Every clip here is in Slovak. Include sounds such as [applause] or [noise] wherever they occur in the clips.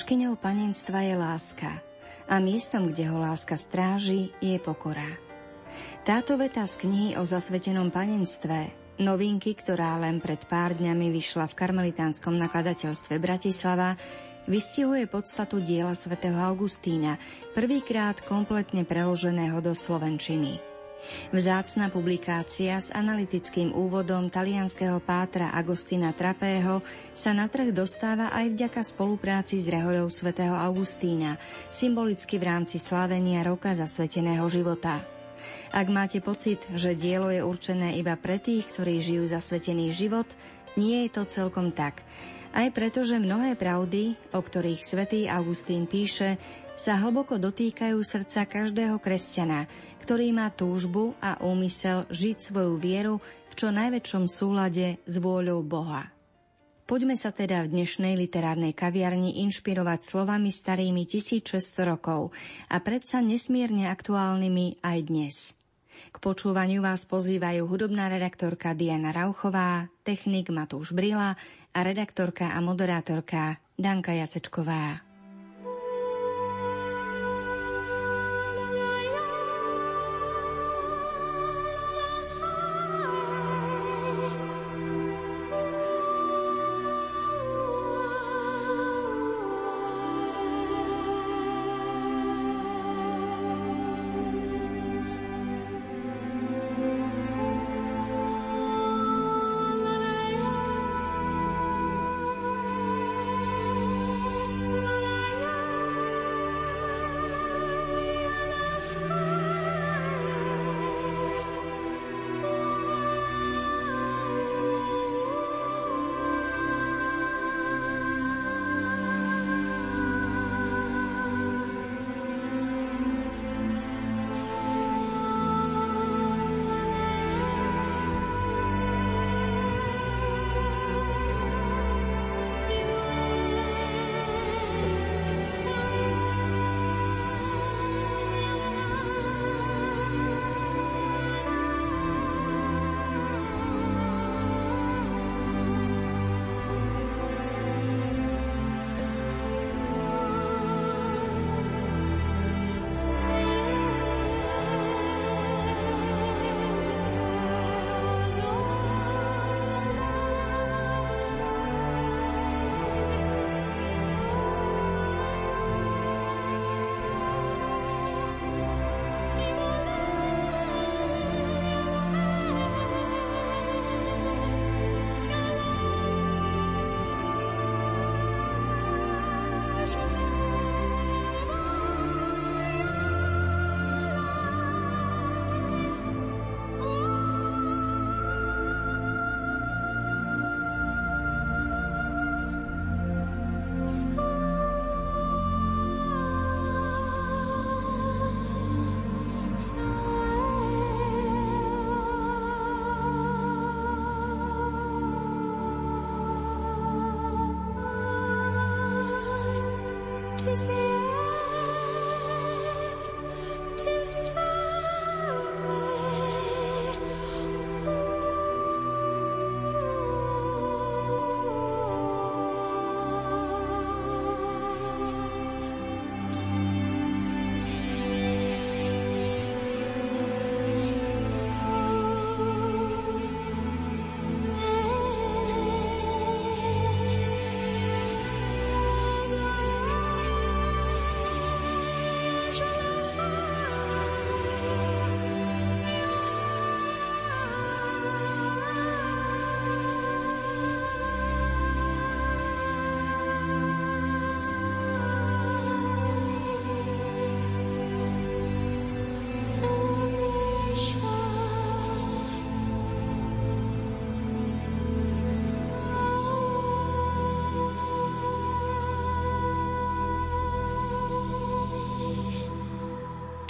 Strážkyňou panenstva je láska a miestom, kde ho láska stráži, je pokora. Táto veta z knihy o zasvetenom panenstve, novinky, ktorá len pred pár dňami vyšla v karmelitánskom nakladateľstve Bratislava, vystihuje podstatu diela svätého Augustína, prvýkrát kompletne preloženého do slovenčiny – Vzácna publikácia s analytickým úvodom talianského pátra Agostina Trapého sa na trh dostáva aj vďaka spolupráci s rehoľou svätého Augustína, symbolicky v rámci slávenia roka zasveteného života. Ak máte pocit, že dielo je určené iba pre tých, ktorí žijú zasvetený život, nie je to celkom tak. Aj preto, že mnohé pravdy, o ktorých svätý Augustín píše, sa hlboko dotýkajú srdca každého kresťana, ktorý má túžbu a úmysel žiť svoju vieru v čo najväčšom súlade s vôľou Boha. Poďme sa teda v dnešnej literárnej kaviarni inšpirovať slovami starými 1600 rokov a predsa nesmierne aktuálnymi aj dnes. K počúvaniu vás pozývajú hudobná redaktorka Diana Rauchová, technik Matúš Brila a redaktorka a moderátorka Danka Jacečková.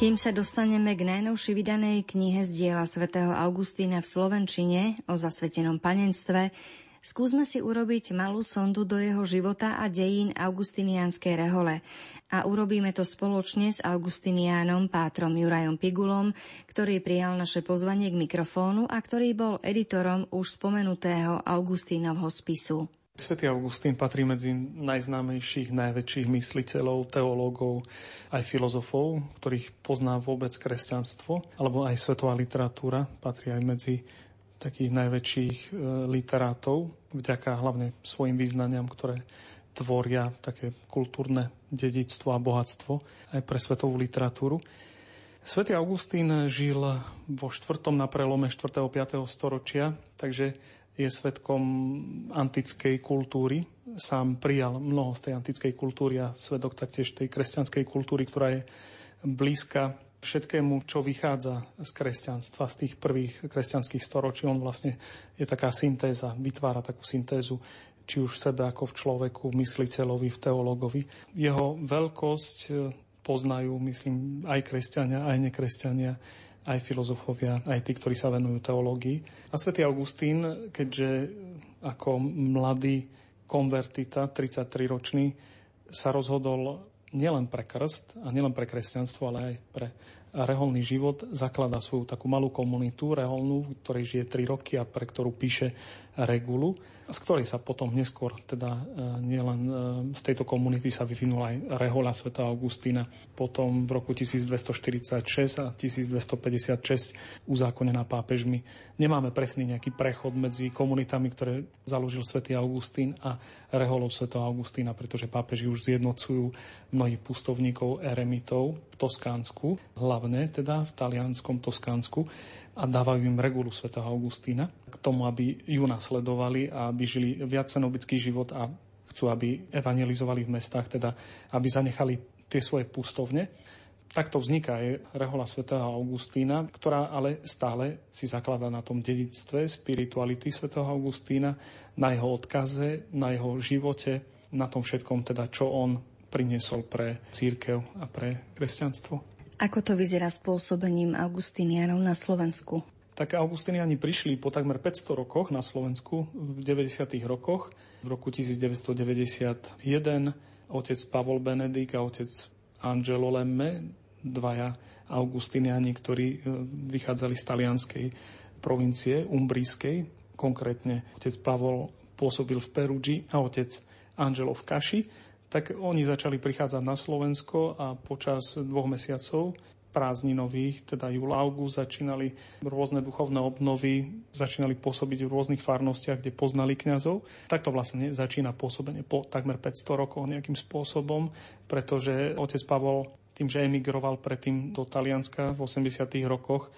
Kým sa dostaneme k najnovšej vydanej knihe z diela svätého Augustína v Slovenčine o zasvetenom panenstve, skúsme si urobiť malú sondu do jeho života a dejín augustinianskej rehole. A urobíme to spoločne s Augustiniánom Pátrom Jurajom Pigulom, ktorý prijal naše pozvanie k mikrofónu a ktorý bol editorom už spomenutého Augustínovho spisu. Svetý Augustín patrí medzi najznámejších, najväčších mysliteľov, teológov, aj filozofov, ktorých pozná vôbec kresťanstvo, alebo aj svetová literatúra, patrí aj medzi takých najväčších e, literátov, vďaka hlavne svojim význaniam, ktoré tvoria také kultúrne dedictvo a bohatstvo aj pre svetovú literatúru. Svetý Augustín žil vo 4. na prelome 4. a 5. storočia, takže je svetkom antickej kultúry. Sám prijal mnoho z tej antickej kultúry a svedok taktiež tej kresťanskej kultúry, ktorá je blízka všetkému, čo vychádza z kresťanstva, z tých prvých kresťanských storočí. On vlastne je taká syntéza, vytvára takú syntézu či už v sebe ako v človeku, v mysliteľovi, v teologovi. Jeho veľkosť poznajú, myslím, aj kresťania, aj nekresťania aj filozofovia, aj tí, ktorí sa venujú teológii. A svätý Augustín, keďže ako mladý konvertita, 33-ročný, sa rozhodol nielen pre krst a nielen pre kresťanstvo, ale aj pre reholný život, zaklada svoju takú malú komunitu reholnú, v ktorej žije 3 roky a pre ktorú píše regulu, z ktorej sa potom neskôr, teda e, nielen e, z tejto komunity sa vyvinula aj rehola sveta Augustína, potom v roku 1246 a 1256 uzákonená pápežmi. Nemáme presný nejaký prechod medzi komunitami, ktoré založil svätý Augustín a reholou svätého Augustína, pretože pápeži už zjednocujú mnohých pustovníkov, eremitov v Toskánsku, hlavne teda v talianskom Toskánsku a dávajú im regulu svätého Augustína k tomu, aby ju nasledovali a aby žili viac cenobický život a chcú, aby evangelizovali v mestách, teda aby zanechali tie svoje pustovne. Takto vzniká je rehola svätého Augustína, ktorá ale stále si zaklada na tom dedictve spirituality svätého Augustína, na jeho odkaze, na jeho živote, na tom všetkom, teda čo on priniesol pre církev a pre kresťanstvo. Ako to vyzerá s pôsobením Augustinianov na Slovensku? Tak Augustiniani prišli po takmer 500 rokoch na Slovensku v 90. rokoch. V roku 1991 otec Pavol Benedik a otec Angelo Lemme, dvaja Augustiniani, ktorí e, vychádzali z talianskej provincie umbrískej. Konkrétne otec Pavol pôsobil v Perugii a otec Angelo v Kaši tak oni začali prichádzať na Slovensko a počas dvoch mesiacov prázdninových, teda júl, august, začínali rôzne duchovné obnovy, začínali pôsobiť v rôznych farnostiach, kde poznali kňazov. Takto vlastne začína pôsobenie po takmer 500 rokoch nejakým spôsobom, pretože otec Pavol tým, že emigroval predtým do Talianska v 80. rokoch,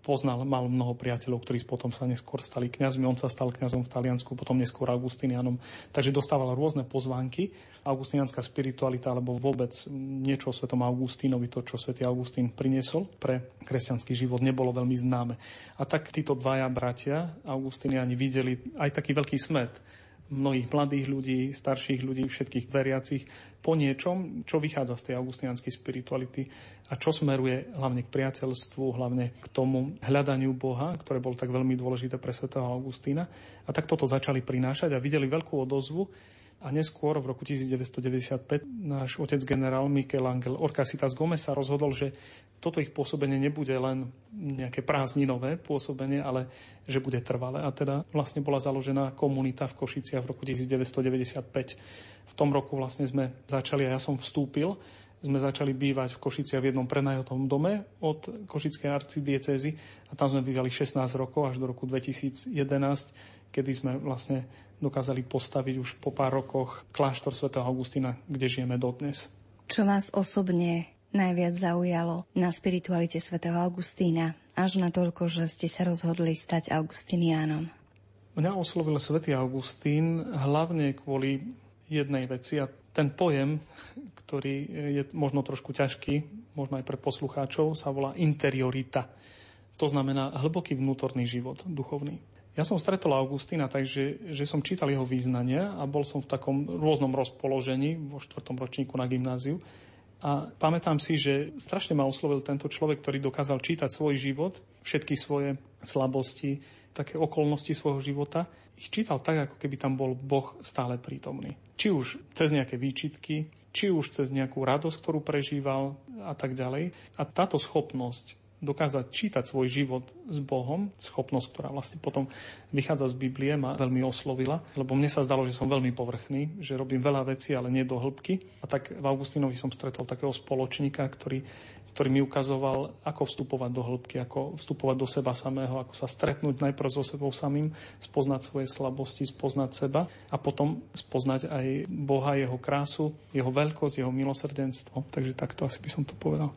poznal, mal mnoho priateľov, ktorí potom sa neskôr stali kňazmi. On sa stal kňazom v Taliansku, potom neskôr Augustinianom. Takže dostával rôzne pozvánky. Augustinianská spiritualita, alebo vôbec niečo o svetom Augustínovi, to, čo svätý Augustín priniesol pre kresťanský život, nebolo veľmi známe. A tak títo dvaja bratia, Augustiniani, videli aj taký veľký smet mnohých mladých ľudí, starších ľudí, všetkých veriacich po niečom, čo vychádza z tej augustianskej spirituality a čo smeruje hlavne k priateľstvu, hlavne k tomu hľadaniu Boha, ktoré bolo tak veľmi dôležité pre svätého Augustína. A tak toto začali prinášať a videli veľkú odozvu a neskôr v roku 1995 náš otec generál Michelangel Orcasitas Gomez sa rozhodol, že toto ich pôsobenie nebude len nejaké prázdninové pôsobenie, ale že bude trvalé. A teda vlastne bola založená komunita v Košiciach v roku 1995. V tom roku vlastne sme začali, a ja som vstúpil, sme začali bývať v Košiciach v jednom prenajatom dome od Košickej arcidiecezy a tam sme bývali 16 rokov až do roku 2011, kedy sme vlastne dokázali postaviť už po pár rokoch kláštor svätého Augustína, kde žijeme dodnes. Čo vás osobne najviac zaujalo na spiritualite svätého Augustína, až na toľko, že ste sa rozhodli stať Augustiniánom? Mňa oslovil svätý Augustín hlavne kvôli jednej veci a ten pojem, ktorý je možno trošku ťažký, možno aj pre poslucháčov, sa volá interiorita. To znamená hlboký vnútorný život, duchovný. Ja som stretol Augustína, takže že som čítal jeho význania a bol som v takom rôznom rozpoložení vo štvrtom ročníku na gymnáziu. A pamätám si, že strašne ma oslovil tento človek, ktorý dokázal čítať svoj život, všetky svoje slabosti, také okolnosti svojho života. Ich čítal tak, ako keby tam bol Boh stále prítomný. Či už cez nejaké výčitky, či už cez nejakú radosť, ktorú prežíval a tak ďalej. A táto schopnosť dokázať čítať svoj život s Bohom, schopnosť, ktorá vlastne potom vychádza z Biblie, ma veľmi oslovila, lebo mne sa zdalo, že som veľmi povrchný, že robím veľa vecí, ale nie do hĺbky. A tak v Augustinovi som stretol takého spoločníka, ktorý ktorý mi ukazoval, ako vstupovať do hĺbky, ako vstupovať do seba samého, ako sa stretnúť najprv so sebou samým, spoznať svoje slabosti, spoznať seba a potom spoznať aj Boha, jeho krásu, jeho veľkosť, jeho milosrdenstvo. Takže takto asi by som to povedal.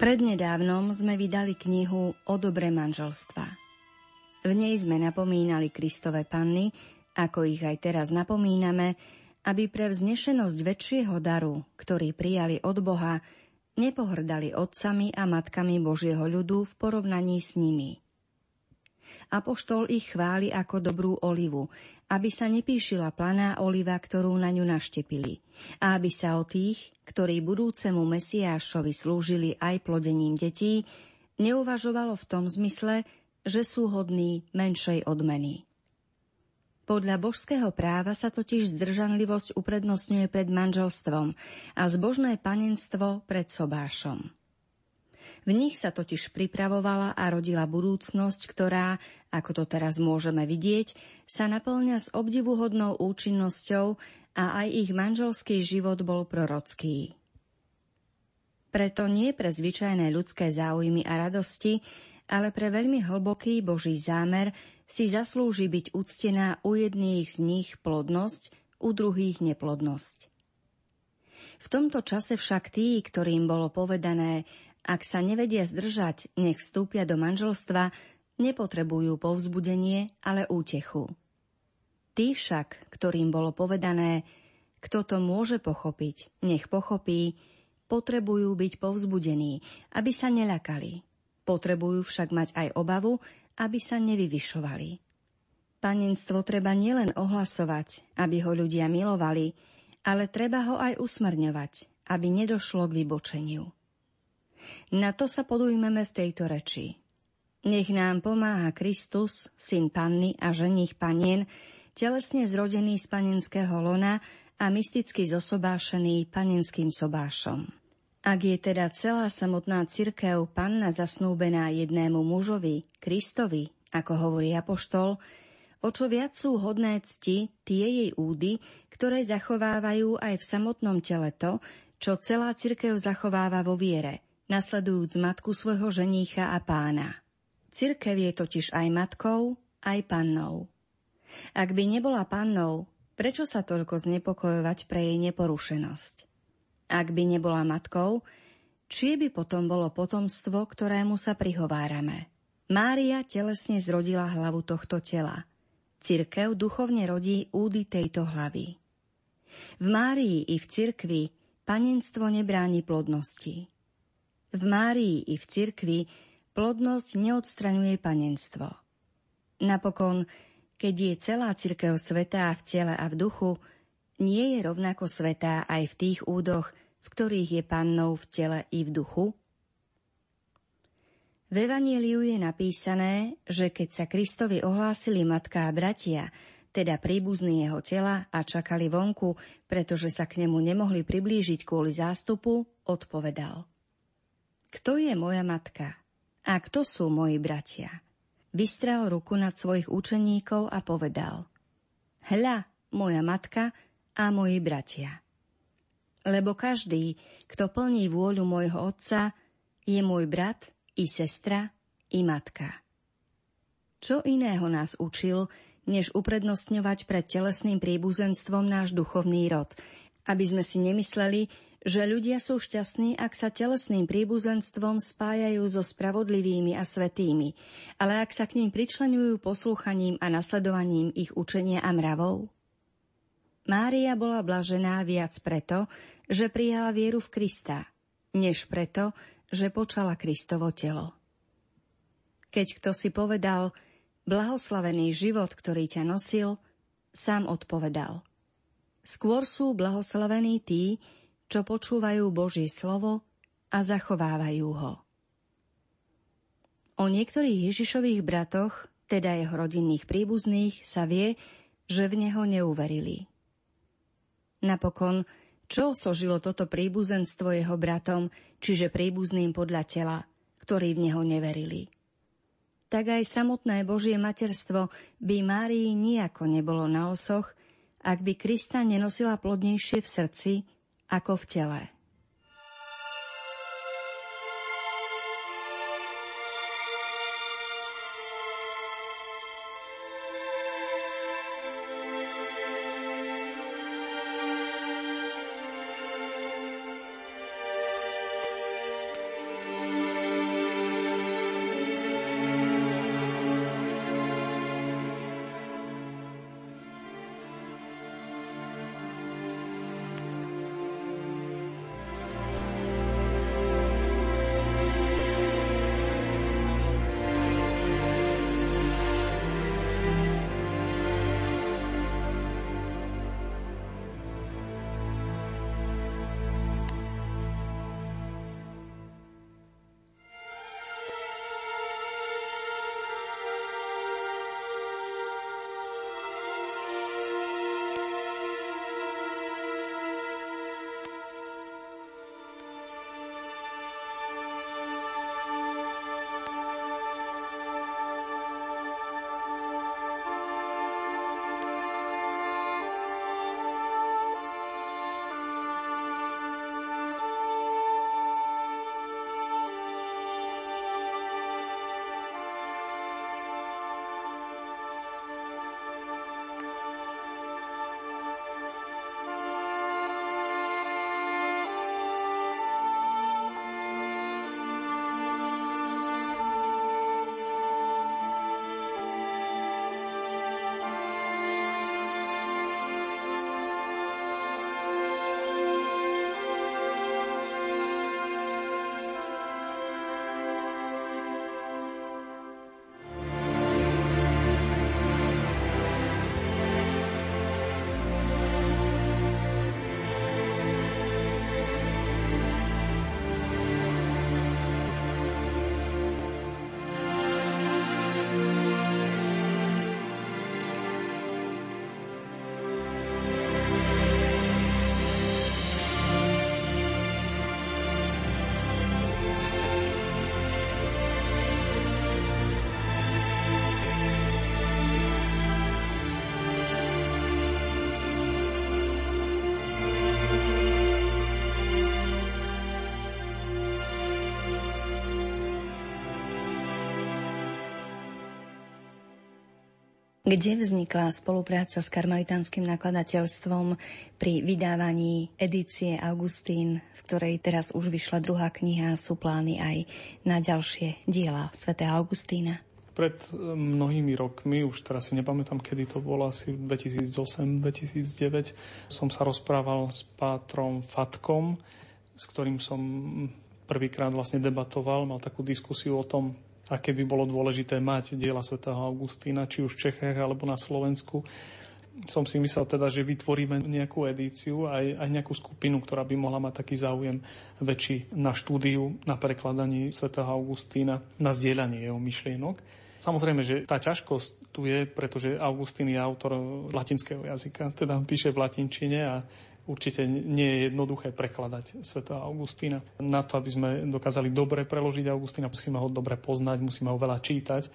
Prednedávnom sme vydali knihu O dobre manželstva. V nej sme napomínali Kristove panny, ako ich aj teraz napomíname, aby pre vznešenosť väčšieho daru, ktorý prijali od Boha, nepohrdali otcami a matkami Božieho ľudu v porovnaní s nimi. Apoštol ich chváli ako dobrú olivu, aby sa nepíšila planá oliva, ktorú na ňu naštepili, a aby sa o tých, ktorí budúcemu Mesiášovi slúžili aj plodením detí, neuvažovalo v tom zmysle, že sú hodní menšej odmeny. Podľa božského práva sa totiž zdržanlivosť uprednostňuje pred manželstvom a zbožné panenstvo pred sobášom. V nich sa totiž pripravovala a rodila budúcnosť, ktorá ako to teraz môžeme vidieť, sa naplňa s obdivuhodnou účinnosťou a aj ich manželský život bol prorocký. Preto nie pre zvyčajné ľudské záujmy a radosti, ale pre veľmi hlboký Boží zámer si zaslúži byť úctená u jedných z nich plodnosť, u druhých neplodnosť. V tomto čase však tí, ktorým bolo povedané, ak sa nevedia zdržať, nech vstúpia do manželstva, nepotrebujú povzbudenie, ale útechu. Tí však, ktorým bolo povedané, kto to môže pochopiť, nech pochopí, potrebujú byť povzbudení, aby sa neľakali. Potrebujú však mať aj obavu, aby sa nevyvyšovali. Panenstvo treba nielen ohlasovať, aby ho ľudia milovali, ale treba ho aj usmrňovať, aby nedošlo k vybočeniu. Na to sa podujmeme v tejto reči. Nech nám pomáha Kristus, syn panny a ženích panien, telesne zrodený z panenského lona a mysticky zosobášený panenským sobášom. Ak je teda celá samotná cirkev panna zasnúbená jednému mužovi, Kristovi, ako hovorí Apoštol, o čo viac sú hodné cti tie jej údy, ktoré zachovávajú aj v samotnom tele to, čo celá cirkev zachováva vo viere, nasledujúc matku svojho ženícha a pána. Cirkev je totiž aj matkou, aj pannou. Ak by nebola pannou, prečo sa toľko znepokojovať pre jej neporušenosť? Ak by nebola matkou, či by potom bolo potomstvo, ktorému sa prihovárame? Mária telesne zrodila hlavu tohto tela. Cirkev duchovne rodí údy tejto hlavy. V Márii i v cirkvi panenstvo nebráni plodnosti. V Márii i v cirkvi plodnosť neodstraňuje panenstvo. Napokon, keď je celá cirkev svetá v tele a v duchu, nie je rovnako svetá aj v tých údoch, v ktorých je pannou v tele i v duchu? V Evangeliu je napísané, že keď sa Kristovi ohlásili matka a bratia, teda príbuzní jeho tela a čakali vonku, pretože sa k nemu nemohli priblížiť kvôli zástupu, odpovedal. Kto je moja matka? A kto sú moji bratia? Vystrel ruku nad svojich učeníkov a povedal Hľa, moja matka a moji bratia. Lebo každý, kto plní vôľu môjho otca, je môj brat i sestra i matka. Čo iného nás učil, než uprednostňovať pred telesným príbuzenstvom náš duchovný rod, aby sme si nemysleli, že ľudia sú šťastní, ak sa telesným príbuzenstvom spájajú so spravodlivými a svetými, ale ak sa k ním pričlenujú poslúchaním a nasledovaním ich učenia a mravov? Mária bola blažená viac preto, že prijala vieru v Krista, než preto, že počala Kristovo telo. Keď kto si povedal, blahoslavený život, ktorý ťa nosil, sám odpovedal. Skôr sú blahoslavení tí, čo počúvajú Božie slovo a zachovávajú ho. O niektorých Ježišových bratoch, teda jeho rodinných príbuzných, sa vie, že v neho neuverili. Napokon, čo sožilo toto príbuzenstvo jeho bratom, čiže príbuzným podľa tela, ktorí v neho neverili? Tak aj samotné Božie materstvo by Márii nijako nebolo na osoch, ak by Krista nenosila plodnejšie v srdci ako v tele. Kde vznikla spolupráca s karmelitánskym nakladateľstvom pri vydávaní edície Augustín, v ktorej teraz už vyšla druhá kniha, sú plány aj na ďalšie diela svätého Augustína. Pred eh, mnohými rokmi, už teraz si nepamätám, kedy to bolo, asi 2008-2009, som sa rozprával s pátrom Fatkom, s ktorým som prvýkrát vlastne debatoval, mal takú diskusiu o tom, aké by bolo dôležité mať diela svätého Augustína, či už v Čechách alebo na Slovensku. Som si myslel teda, že vytvoríme nejakú edíciu, aj, aj nejakú skupinu, ktorá by mohla mať taký záujem väčší na štúdiu, na prekladaní svätého Augustína, na zdieľanie jeho myšlienok. Samozrejme, že tá ťažkosť tu je, pretože Augustín je autor latinského jazyka, teda píše v latinčine a určite nie je jednoduché prekladať Sv. Augustína. Na to, aby sme dokázali dobre preložiť Augustína, musíme ho dobre poznať, musíme ho veľa čítať.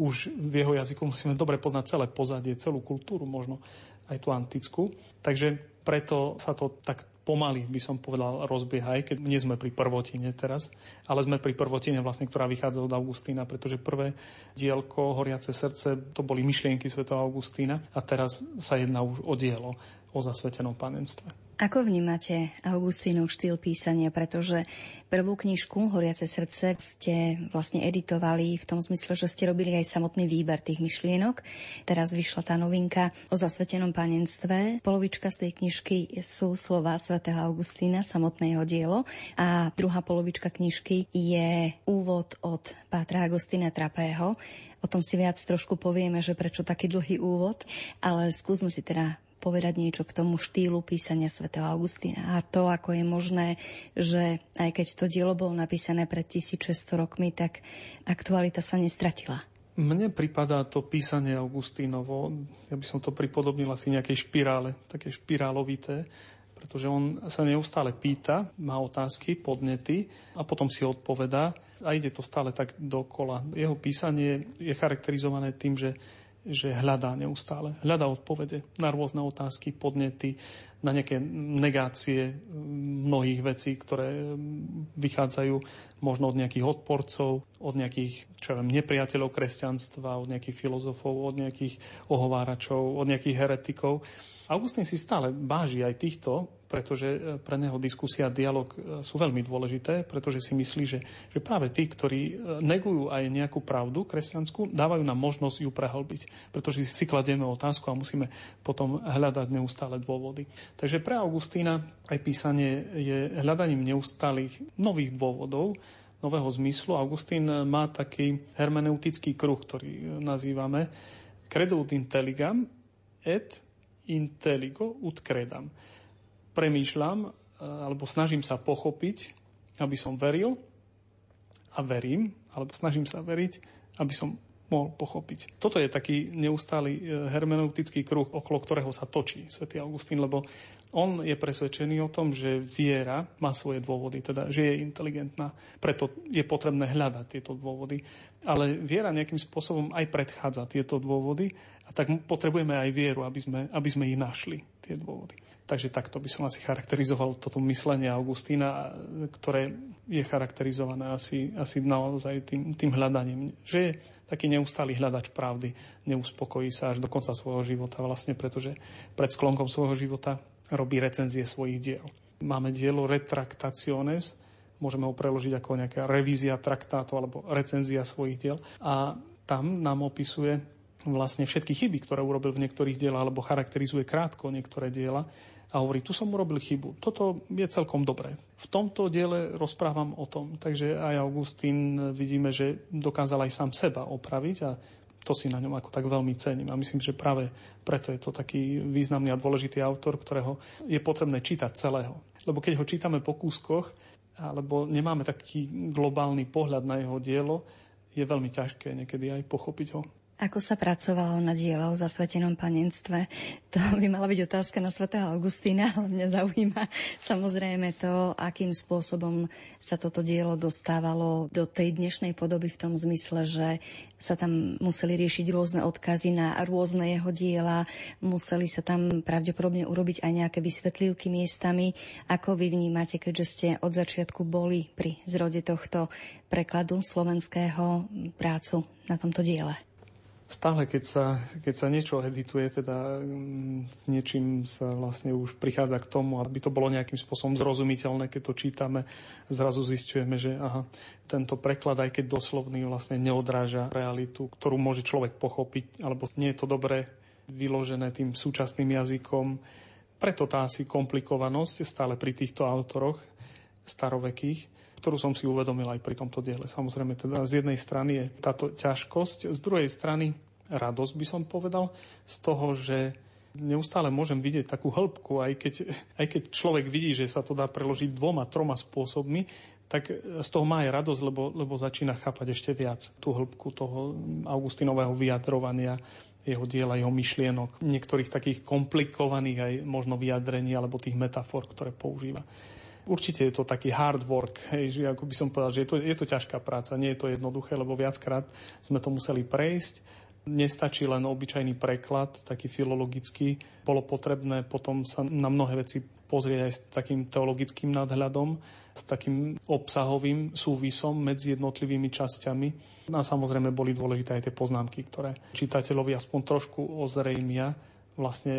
Už v jeho jazyku musíme dobre poznať celé pozadie, celú kultúru, možno aj tú antickú. Takže preto sa to tak pomaly, by som povedal, rozbieha, aj keď nie sme pri prvotine teraz, ale sme pri prvotine, vlastne, ktorá vychádza od Augustína, pretože prvé dielko Horiace srdce, to boli myšlienky svätého Augustína a teraz sa jedná už o dielo o zasvetenom panenstve. Ako vnímate Augustínov štýl písania, pretože prvú knižku Horiace srdce ste vlastne editovali v tom zmysle, že ste robili aj samotný výber tých myšlienok. Teraz vyšla tá novinka o zasvetenom panenstve. Polovička z tej knižky sú slova svätého Augustína, samotného dielo a druhá polovička knižky je úvod od Pátra Agustína Trapého. O tom si viac trošku povieme, že prečo taký dlhý úvod, ale skúsme si teda povedať niečo k tomu štýlu písania svätého Augustína a to, ako je možné, že aj keď to dielo bolo napísané pred 1600 rokmi, tak aktualita sa nestratila. Mne pripadá to písanie Augustínovo, ja by som to pripodobnil asi nejakej špirále, také špirálovité, pretože on sa neustále pýta, má otázky, podnety a potom si odpovedá a ide to stále tak dokola. Jeho písanie je charakterizované tým, že že hľadá neustále. Hľadá odpovede na rôzne otázky, podnety, na nejaké negácie mnohých vecí, ktoré vychádzajú možno od nejakých odporcov, od nejakých čo viem, nepriateľov kresťanstva, od nejakých filozofov, od nejakých ohováračov, od nejakých heretikov. Augustín si stále váži aj týchto, pretože e, pre neho diskusia a dialog e, sú veľmi dôležité, pretože si myslí, že, že práve tí, ktorí e, negujú aj nejakú pravdu kresťanskú, dávajú nám možnosť ju prehlbiť, pretože si kladieme otázku a musíme potom hľadať neustále dôvody. Takže pre Augustína aj písanie je hľadaním neustálých nových dôvodov, nového zmyslu. Augustín má taký hermeneutický kruh, ktorý nazývame credo ut intelligam et intelligo ut credam. Premýšľam, alebo snažím sa pochopiť, aby som veril a verím, alebo snažím sa veriť, aby som mohol pochopiť. Toto je taký neustály e, hermeneutický kruh, okolo ktorého sa točí svätý Augustín, lebo on je presvedčený o tom, že viera má svoje dôvody, teda že je inteligentná, preto je potrebné hľadať tieto dôvody. Ale viera nejakým spôsobom aj predchádza tieto dôvody a tak potrebujeme aj vieru, aby sme, aby sme ich našli, tie dôvody. Takže takto by som asi charakterizoval toto myslenie Augustína, ktoré je charakterizované asi, asi naozaj tým, tým hľadaním. Že je taký neustály hľadač pravdy, neuspokojí sa až do konca svojho života vlastne, pretože pred sklonkom svojho života robí recenzie svojich diel. Máme dielo Retractationes, môžeme ho preložiť ako nejaká revízia traktátu alebo recenzia svojich diel. A tam nám opisuje vlastne všetky chyby, ktoré urobil v niektorých dielach, alebo charakterizuje krátko niektoré diela a hovorí, tu som urobil chybu. Toto je celkom dobré. V tomto diele rozprávam o tom, takže aj Augustín vidíme, že dokázal aj sám seba opraviť a to si na ňom ako tak veľmi cením. A myslím, že práve preto je to taký významný a dôležitý autor, ktorého je potrebné čítať celého. Lebo keď ho čítame po kúskoch, alebo nemáme taký globálny pohľad na jeho dielo, je veľmi ťažké niekedy aj pochopiť ho. Ako sa pracovalo na diele o zasvetenom panenstve? To by mala byť otázka na svätého Augustína, ale mňa zaujíma samozrejme to, akým spôsobom sa toto dielo dostávalo do tej dnešnej podoby v tom zmysle, že sa tam museli riešiť rôzne odkazy na rôzne jeho diela, museli sa tam pravdepodobne urobiť aj nejaké vysvetlivky miestami. Ako vy vnímate, keďže ste od začiatku boli pri zrode tohto prekladu slovenského prácu na tomto diele? Stále, keď sa, keď sa niečo edituje, teda mm, s niečím sa vlastne už prichádza k tomu, aby to bolo nejakým spôsobom zrozumiteľné, keď to čítame, zrazu zistujeme, že aha, tento preklad, aj keď doslovný, vlastne neodráža realitu, ktorú môže človek pochopiť, alebo nie je to dobre vyložené tým súčasným jazykom. Preto tá asi komplikovanosť stále pri týchto autoroch starovekých ktorú som si uvedomil aj pri tomto diele. Samozrejme, teda z jednej strany je táto ťažkosť, z druhej strany radosť by som povedal z toho, že neustále môžem vidieť takú hĺbku, aj keď, aj keď človek vidí, že sa to dá preložiť dvoma, troma spôsobmi, tak z toho má aj radosť, lebo, lebo začína chápať ešte viac tú hĺbku toho Augustinového vyjadrovania, jeho diela, jeho myšlienok, niektorých takých komplikovaných aj možno vyjadrení alebo tých metafor, ktoré používa. Určite je to taký hard work, hej, že ako by som povedal, že je to, je to ťažká práca, nie je to jednoduché, lebo viackrát sme to museli prejsť. Nestačí len obyčajný preklad, taký filologický. Bolo potrebné potom sa na mnohé veci pozrieť aj s takým teologickým nadhľadom, s takým obsahovým súvisom medzi jednotlivými časťami. A samozrejme boli dôležité aj tie poznámky, ktoré čitateľovi aspoň trošku ozrejmia vlastne,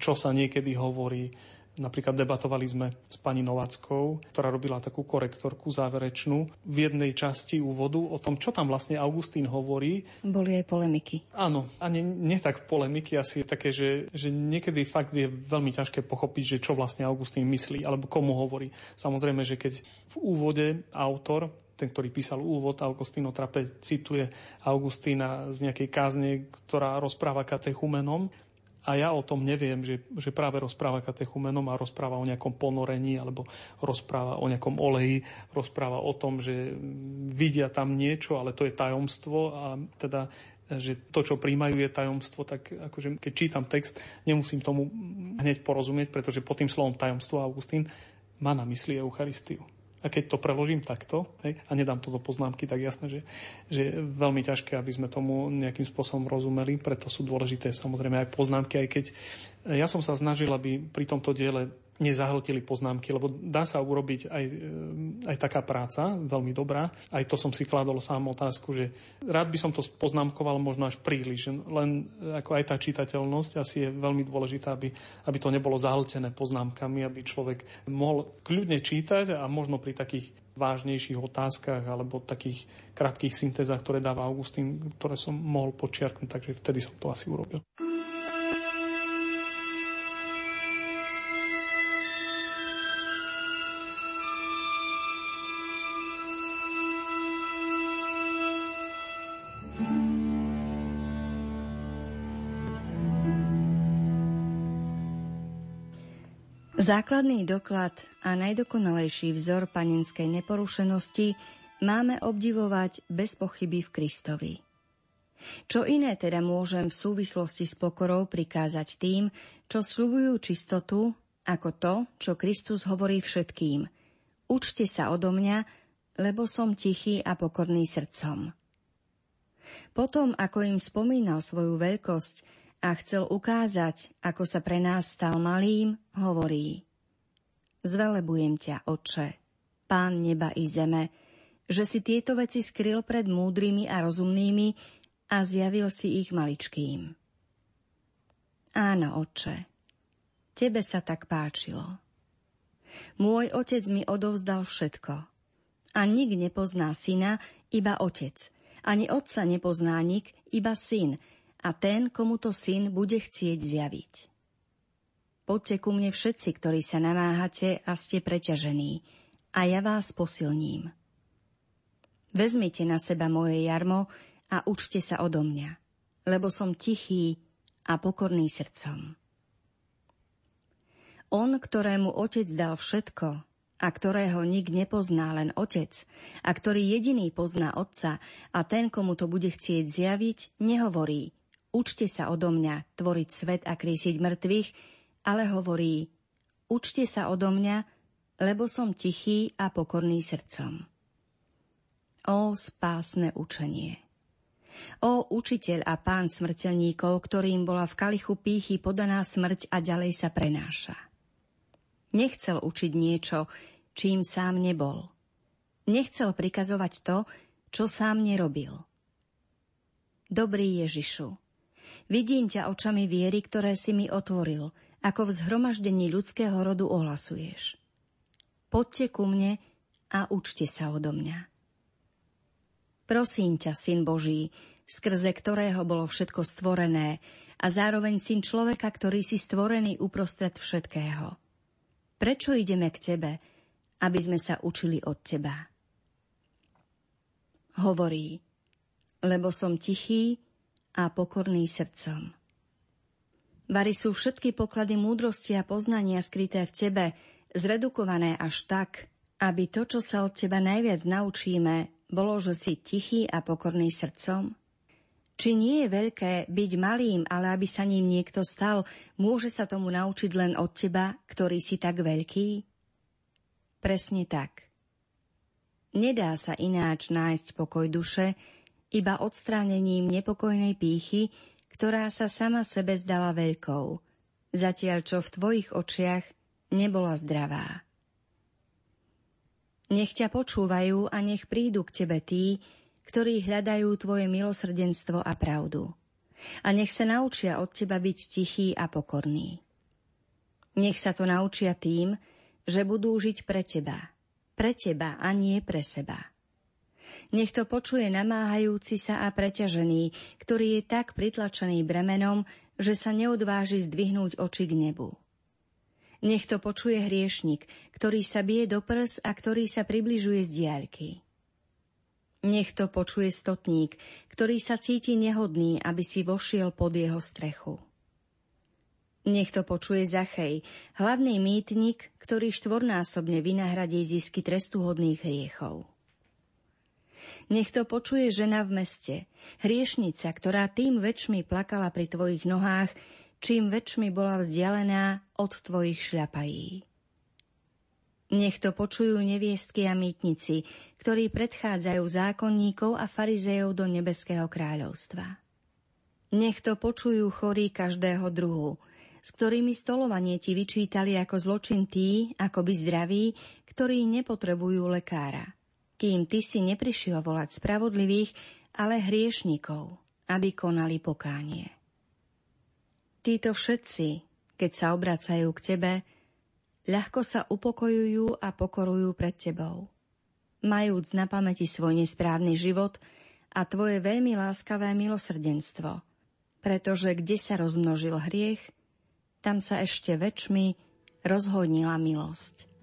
čo sa niekedy hovorí Napríklad debatovali sme s pani Novackou, ktorá robila takú korektorku záverečnú v jednej časti úvodu o tom, čo tam vlastne Augustín hovorí. Boli aj polemiky. Áno, a nie, nie tak polemiky, asi také, že, že niekedy fakt je veľmi ťažké pochopiť, že čo vlastne Augustín myslí, alebo komu hovorí. Samozrejme, že keď v úvode autor ten, ktorý písal úvod, Augustino Trape cituje Augustína z nejakej kázne, ktorá rozpráva katechumenom a ja o tom neviem, že, že práve rozpráva katechumenom a rozpráva o nejakom ponorení alebo rozpráva o nejakom oleji, rozpráva o tom, že vidia tam niečo, ale to je tajomstvo a teda že to, čo príjmajú, je tajomstvo, tak akože keď čítam text, nemusím tomu hneď porozumieť, pretože pod tým slovom tajomstvo Augustín má na mysli Eucharistiu. A keď to preložím takto hej, a nedám to do poznámky, tak jasné, že, že je veľmi ťažké, aby sme tomu nejakým spôsobom rozumeli. Preto sú dôležité samozrejme aj poznámky, aj keď ja som sa snažil, aby pri tomto diele nezahltili poznámky, lebo dá sa urobiť aj, e, aj taká práca, veľmi dobrá. Aj to som si kladol sám otázku, že rád by som to poznámkoval možno až príliš, len ako aj tá čitateľnosť asi je veľmi dôležitá, aby, aby to nebolo zahltené poznámkami, aby človek mohol kľudne čítať a možno pri takých vážnejších otázkach alebo takých krátkých syntézach, ktoré dáva Augustín, ktoré som mohol počiarknúť, takže vtedy som to asi urobil. Základný doklad a najdokonalejší vzor panenskej neporušenosti máme obdivovať bez pochyby v Kristovi. Čo iné teda môžem v súvislosti s pokorou prikázať tým, čo slubujú čistotu, ako to, čo Kristus hovorí všetkým. Učte sa odo mňa, lebo som tichý a pokorný srdcom. Potom, ako im spomínal svoju veľkosť, a chcel ukázať, ako sa pre nás stal malým, hovorí Zvelebujem ťa, Oče, Pán neba i zeme, že si tieto veci skryl pred múdrymi a rozumnými a zjavil si ich maličkým. Áno, Oče, tebe sa tak páčilo. Môj otec mi odovzdal všetko. A nik nepozná syna, iba otec. Ani otca nepozná nik, iba syn, a ten, komu to syn bude chcieť zjaviť. Poďte ku mne všetci, ktorí sa namáhate a ste preťažení, a ja vás posilním. Vezmite na seba moje jarmo a učte sa odo mňa, lebo som tichý a pokorný srdcom. On, ktorému otec dal všetko a ktorého nik nepozná, len otec, a ktorý jediný pozná otca a ten, komu to bude chcieť zjaviť, nehovorí – Učte sa odo mňa tvoriť svet a krísiť mŕtvych, ale hovorí, učte sa odo mňa, lebo som tichý a pokorný srdcom. Ó spásne učenie! Ó učiteľ a pán smrteľníkov, ktorým bola v kalichu pýchy podaná smrť a ďalej sa prenáša. Nechcel učiť niečo, čím sám nebol. Nechcel prikazovať to, čo sám nerobil. Dobrý Ježišu, Vidím ťa očami viery, ktoré si mi otvoril, ako v zhromaždení ľudského rodu ohlasuješ. Poďte ku mne a učte sa odo mňa. Prosím ťa, Syn Boží, skrze ktorého bolo všetko stvorené a zároveň Syn človeka, ktorý si stvorený uprostred všetkého. Prečo ideme k Tebe, aby sme sa učili od Teba? Hovorí, lebo som tichý a pokorný srdcom. Vary sú všetky poklady múdrosti a poznania skryté v tebe, zredukované až tak, aby to, čo sa od teba najviac naučíme, bolo, že si tichý a pokorný srdcom? Či nie je veľké byť malým, ale aby sa ním niekto stal, môže sa tomu naučiť len od teba, ktorý si tak veľký? Presne tak. Nedá sa ináč nájsť pokoj duše, iba odstránením nepokojnej pýchy, ktorá sa sama sebe zdala veľkou, zatiaľ čo v tvojich očiach nebola zdravá. Nech ťa počúvajú a nech prídu k tebe tí, ktorí hľadajú tvoje milosrdenstvo a pravdu. A nech sa naučia od teba byť tichý a pokorný. Nech sa to naučia tým, že budú žiť pre teba. Pre teba a nie pre seba. Nech to počuje namáhajúci sa a preťažený, ktorý je tak pritlačený bremenom, že sa neodváži zdvihnúť oči k nebu. Nech to počuje hriešnik, ktorý sa bije do prs a ktorý sa približuje z diaľky. Nech to počuje stotník, ktorý sa cíti nehodný, aby si vošiel pod jeho strechu. Nech to počuje Zachej, hlavný mýtnik, ktorý štvornásobne vynahradí zisky trestuhodných hriechov. Nech to počuje žena v meste, hriešnica, ktorá tým väčšmi plakala pri tvojich nohách, čím väčšmi bola vzdialená od tvojich šľapají. Nech to počujú neviestky a mýtnici, ktorí predchádzajú zákonníkov a farizejov do nebeského kráľovstva. Nech to počujú chorí každého druhu, s ktorými stolovanie ti vyčítali ako zločin tí, ako by zdraví, ktorí nepotrebujú lekára. Kým ty si neprišiel volať spravodlivých, ale hriešnikov, aby konali pokánie. Títo všetci, keď sa obracajú k tebe, ľahko sa upokojujú a pokorujú pred tebou. Majúc na pamäti svoj nesprávny život a tvoje veľmi láskavé milosrdenstvo, pretože kde sa rozmnožil hriech, tam sa ešte väčšmi rozhodnila milosť.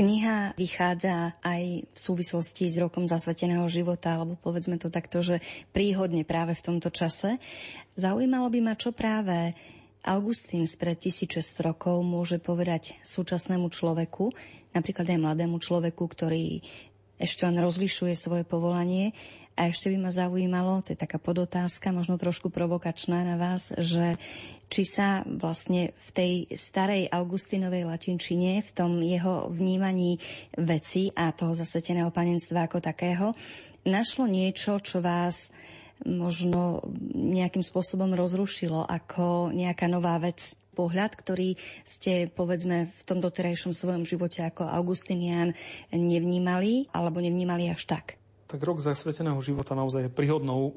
Kniha vychádza aj v súvislosti s rokom zasveteného života, alebo povedzme to takto, že príhodne práve v tomto čase. Zaujímalo by ma, čo práve Augustín spred 1600 rokov môže povedať súčasnému človeku, napríklad aj mladému človeku, ktorý ešte len rozlišuje svoje povolanie. A ešte by ma zaujímalo, to je taká podotázka, možno trošku provokačná na vás, že či sa vlastne v tej starej Augustinovej latinčine, v tom jeho vnímaní veci a toho zasveteného panenstva ako takého, našlo niečo, čo vás možno nejakým spôsobom rozrušilo ako nejaká nová vec, pohľad, ktorý ste, povedzme, v tom doterajšom svojom živote ako Augustinian nevnímali alebo nevnímali až tak? Tak rok zasveteného života naozaj je príhodnou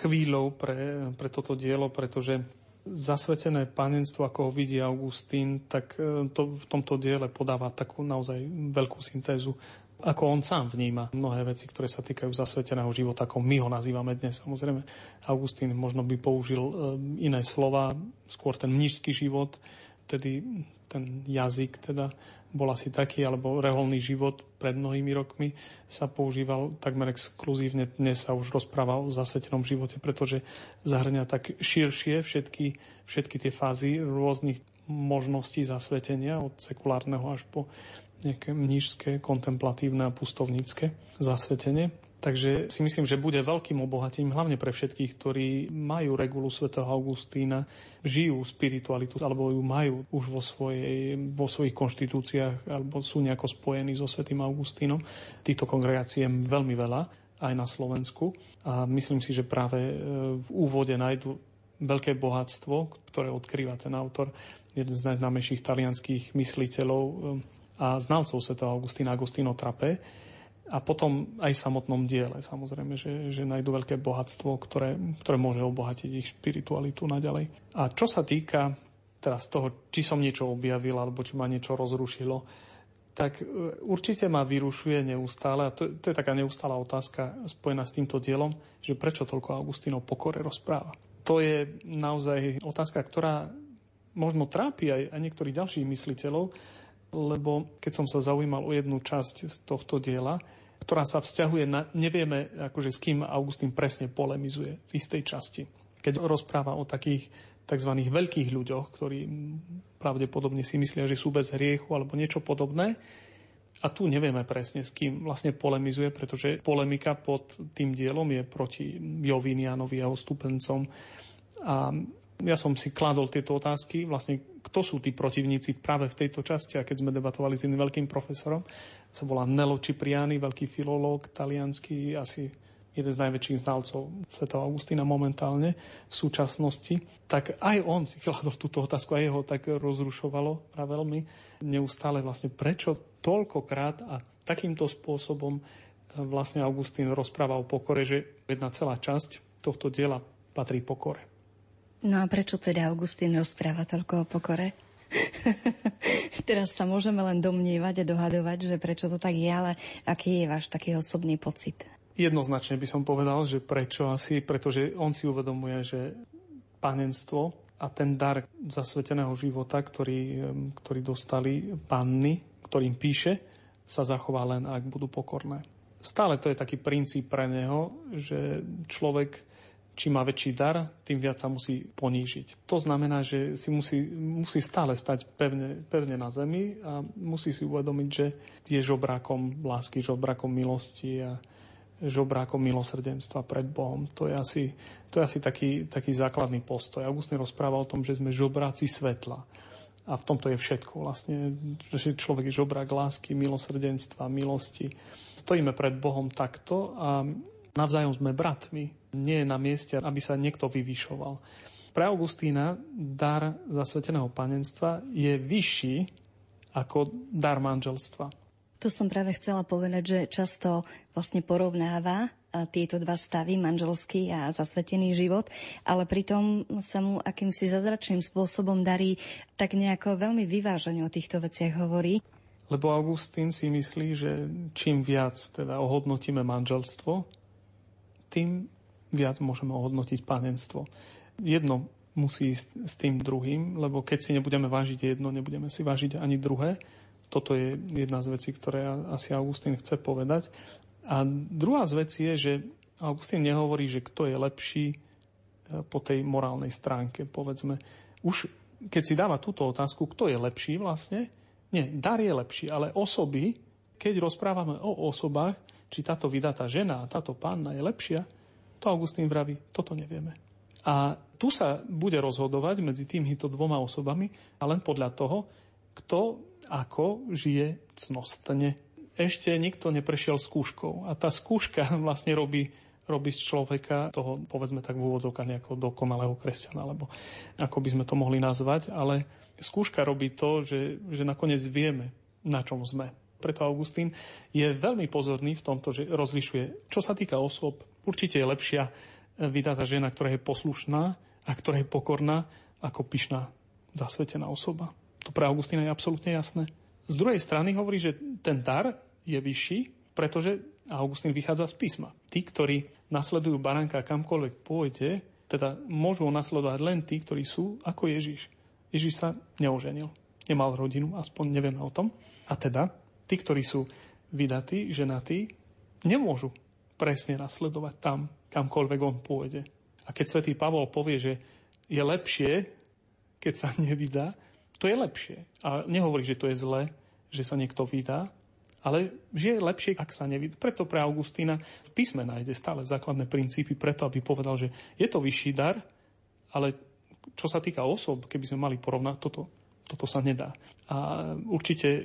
chvíľou pre, pre toto dielo, pretože zasvetené panenstvo, ako ho vidí Augustín, tak e, to v tomto diele podáva takú naozaj veľkú syntézu ako on sám vníma mnohé veci, ktoré sa týkajú zasveteného života, ako my ho nazývame dnes. Samozrejme, Augustín možno by použil e, iné slova, skôr ten mnižský život, tedy ten jazyk teda bol asi taký, alebo reholný život pred mnohými rokmi sa používal takmer exkluzívne. Dnes sa už rozpráva o zasvetenom živote, pretože zahrňa tak širšie všetky, všetky tie fázy rôznych možností zasvetenia, od sekulárneho až po nejaké mnížské, kontemplatívne a pustovnícke zasvetenie. Takže si myslím, že bude veľkým obohatením, hlavne pre všetkých, ktorí majú regulu svätého Augustína, žijú spiritualitu, alebo ju majú už vo, svojej, vo svojich konštitúciách, alebo sú nejako spojení so svätým Augustínom. Týchto kongregácií je veľmi veľa, aj na Slovensku. A myslím si, že práve e, v úvode nájdu veľké bohatstvo, ktoré odkrýva ten autor, jeden z najznámejších talianských mysliteľov e, a znalcov svätého Augustína Agostino Trape, a potom aj v samotnom diele, samozrejme, že, že nájdu veľké bohatstvo, ktoré, ktoré môže obohatiť ich spiritualitu naďalej. A čo sa týka teraz toho, či som niečo objavil, alebo či ma niečo rozrušilo, tak e, určite ma vyrušuje neustále, a to, to je taká neustála otázka spojená s týmto dielom, že prečo toľko Augustínov pokore rozpráva. To je naozaj otázka, ktorá možno trápi aj, aj niektorých ďalších mysliteľov, lebo keď som sa zaujímal o jednu časť z tohto diela, ktorá sa vzťahuje na, nevieme akože s kým Augustín presne polemizuje v istej časti. Keď rozpráva o takých tzv. veľkých ľuďoch, ktorí pravdepodobne si myslia, že sú bez hriechu alebo niečo podobné, a tu nevieme presne, s kým vlastne polemizuje, pretože polemika pod tým dielom je proti Jovinianovi jeho stupencom. A ja som si kladol tieto otázky, vlastne kto sú tí protivníci práve v tejto časti. A keď sme debatovali s iným veľkým profesorom, sa volá Nelo Cipriani, veľký filológ talianský, asi jeden z najväčších znalcov Sv. Augustína momentálne v súčasnosti, tak aj on si kladol túto otázku a jeho tak rozrušovalo a veľmi neustále vlastne prečo toľkokrát a takýmto spôsobom e, vlastne Augustín rozpráva o pokore, že jedna celá časť tohto diela patrí pokore. No a prečo teda Augustín rozpráva toľko o pokore? [laughs] Teraz sa môžeme len domnievať a dohadovať, že prečo to tak je, ale aký je váš taký osobný pocit? Jednoznačne by som povedal, že prečo asi, pretože on si uvedomuje, že panenstvo a ten dar zasveteného života, ktorý, ktorý dostali panny, ktorým píše, sa zachová len, ak budú pokorné. Stále to je taký princíp pre neho, že človek čím má väčší dar, tým viac sa musí ponížiť. To znamená, že si musí, musí stále stať pevne, pevne na zemi a musí si uvedomiť, že je žobrákom lásky, žobrákom milosti a žobrákom milosrdenstva pred Bohom. To je asi, to je asi taký, taký základný postoj. Augustín rozpráva o tom, že sme žobráci svetla. A v tomto je všetko vlastne, že človek je žobrák lásky, milosrdenstva, milosti. Stojíme pred Bohom takto a navzájom sme bratmi nie je na mieste, aby sa niekto vyvyšoval. Pre Augustína dar zasveteného panenstva je vyšší ako dar manželstva. To som práve chcela povedať, že často vlastne porovnáva tieto dva stavy, manželský a zasvetený život, ale pritom sa mu akýmsi zazračným spôsobom darí tak nejako veľmi vyvážene o týchto veciach hovorí. Lebo Augustín si myslí, že čím viac teda ohodnotíme manželstvo, tým viac môžeme ohodnotiť panenstvo. Jedno musí ísť s tým druhým, lebo keď si nebudeme vážiť jedno, nebudeme si vážiť ani druhé. Toto je jedna z vecí, ktoré asi Augustín chce povedať. A druhá z vecí je, že Augustín nehovorí, že kto je lepší e, po tej morálnej stránke, povedzme. Už keď si dáva túto otázku, kto je lepší vlastne, nie, dar je lepší, ale osoby, keď rozprávame o osobách, či táto vydatá žena táto panna je lepšia, to Augustín vraví, toto nevieme. A tu sa bude rozhodovať medzi týmito dvoma osobami a len podľa toho, kto ako žije cnostne. Ešte nikto neprešiel skúškou a tá skúška [laughs] vlastne robí robí z človeka toho, povedzme tak v úvodzovkách nejakého dokonalého kresťana, alebo ako by sme to mohli nazvať, ale skúška robí to, že, že nakoniec vieme, na čom sme. Preto Augustín je veľmi pozorný v tomto, že rozlišuje, čo sa týka osôb, určite je lepšia vydatá žena, ktorá je poslušná a ktorá je pokorná, ako pyšná, zasvetená osoba. To pre Augustína je absolútne jasné. Z druhej strany hovorí, že ten dar je vyšší, pretože Augustín vychádza z písma. Tí, ktorí nasledujú baránka kamkoľvek pôjde, teda môžu nasledovať len tí, ktorí sú ako Ježiš. Ježiš sa neoženil. Nemal rodinu, aspoň nevieme o tom. A teda, tí, ktorí sú vydatí, ženatí, nemôžu presne nasledovať tam, kamkoľvek on pôjde. A keď svätý Pavol povie, že je lepšie, keď sa [laughs] nevydá, to je lepšie. A nehovorí, že to je zlé, že sa niekto vydá, ale že je lepšie, ak sa nevydá. Preto pre Augustína v písme nájde stále základné princípy, preto aby povedal, že je to vyšší dar, ale čo sa týka osob, keby sme mali porovnať, toto, toto sa nedá. A určite, e,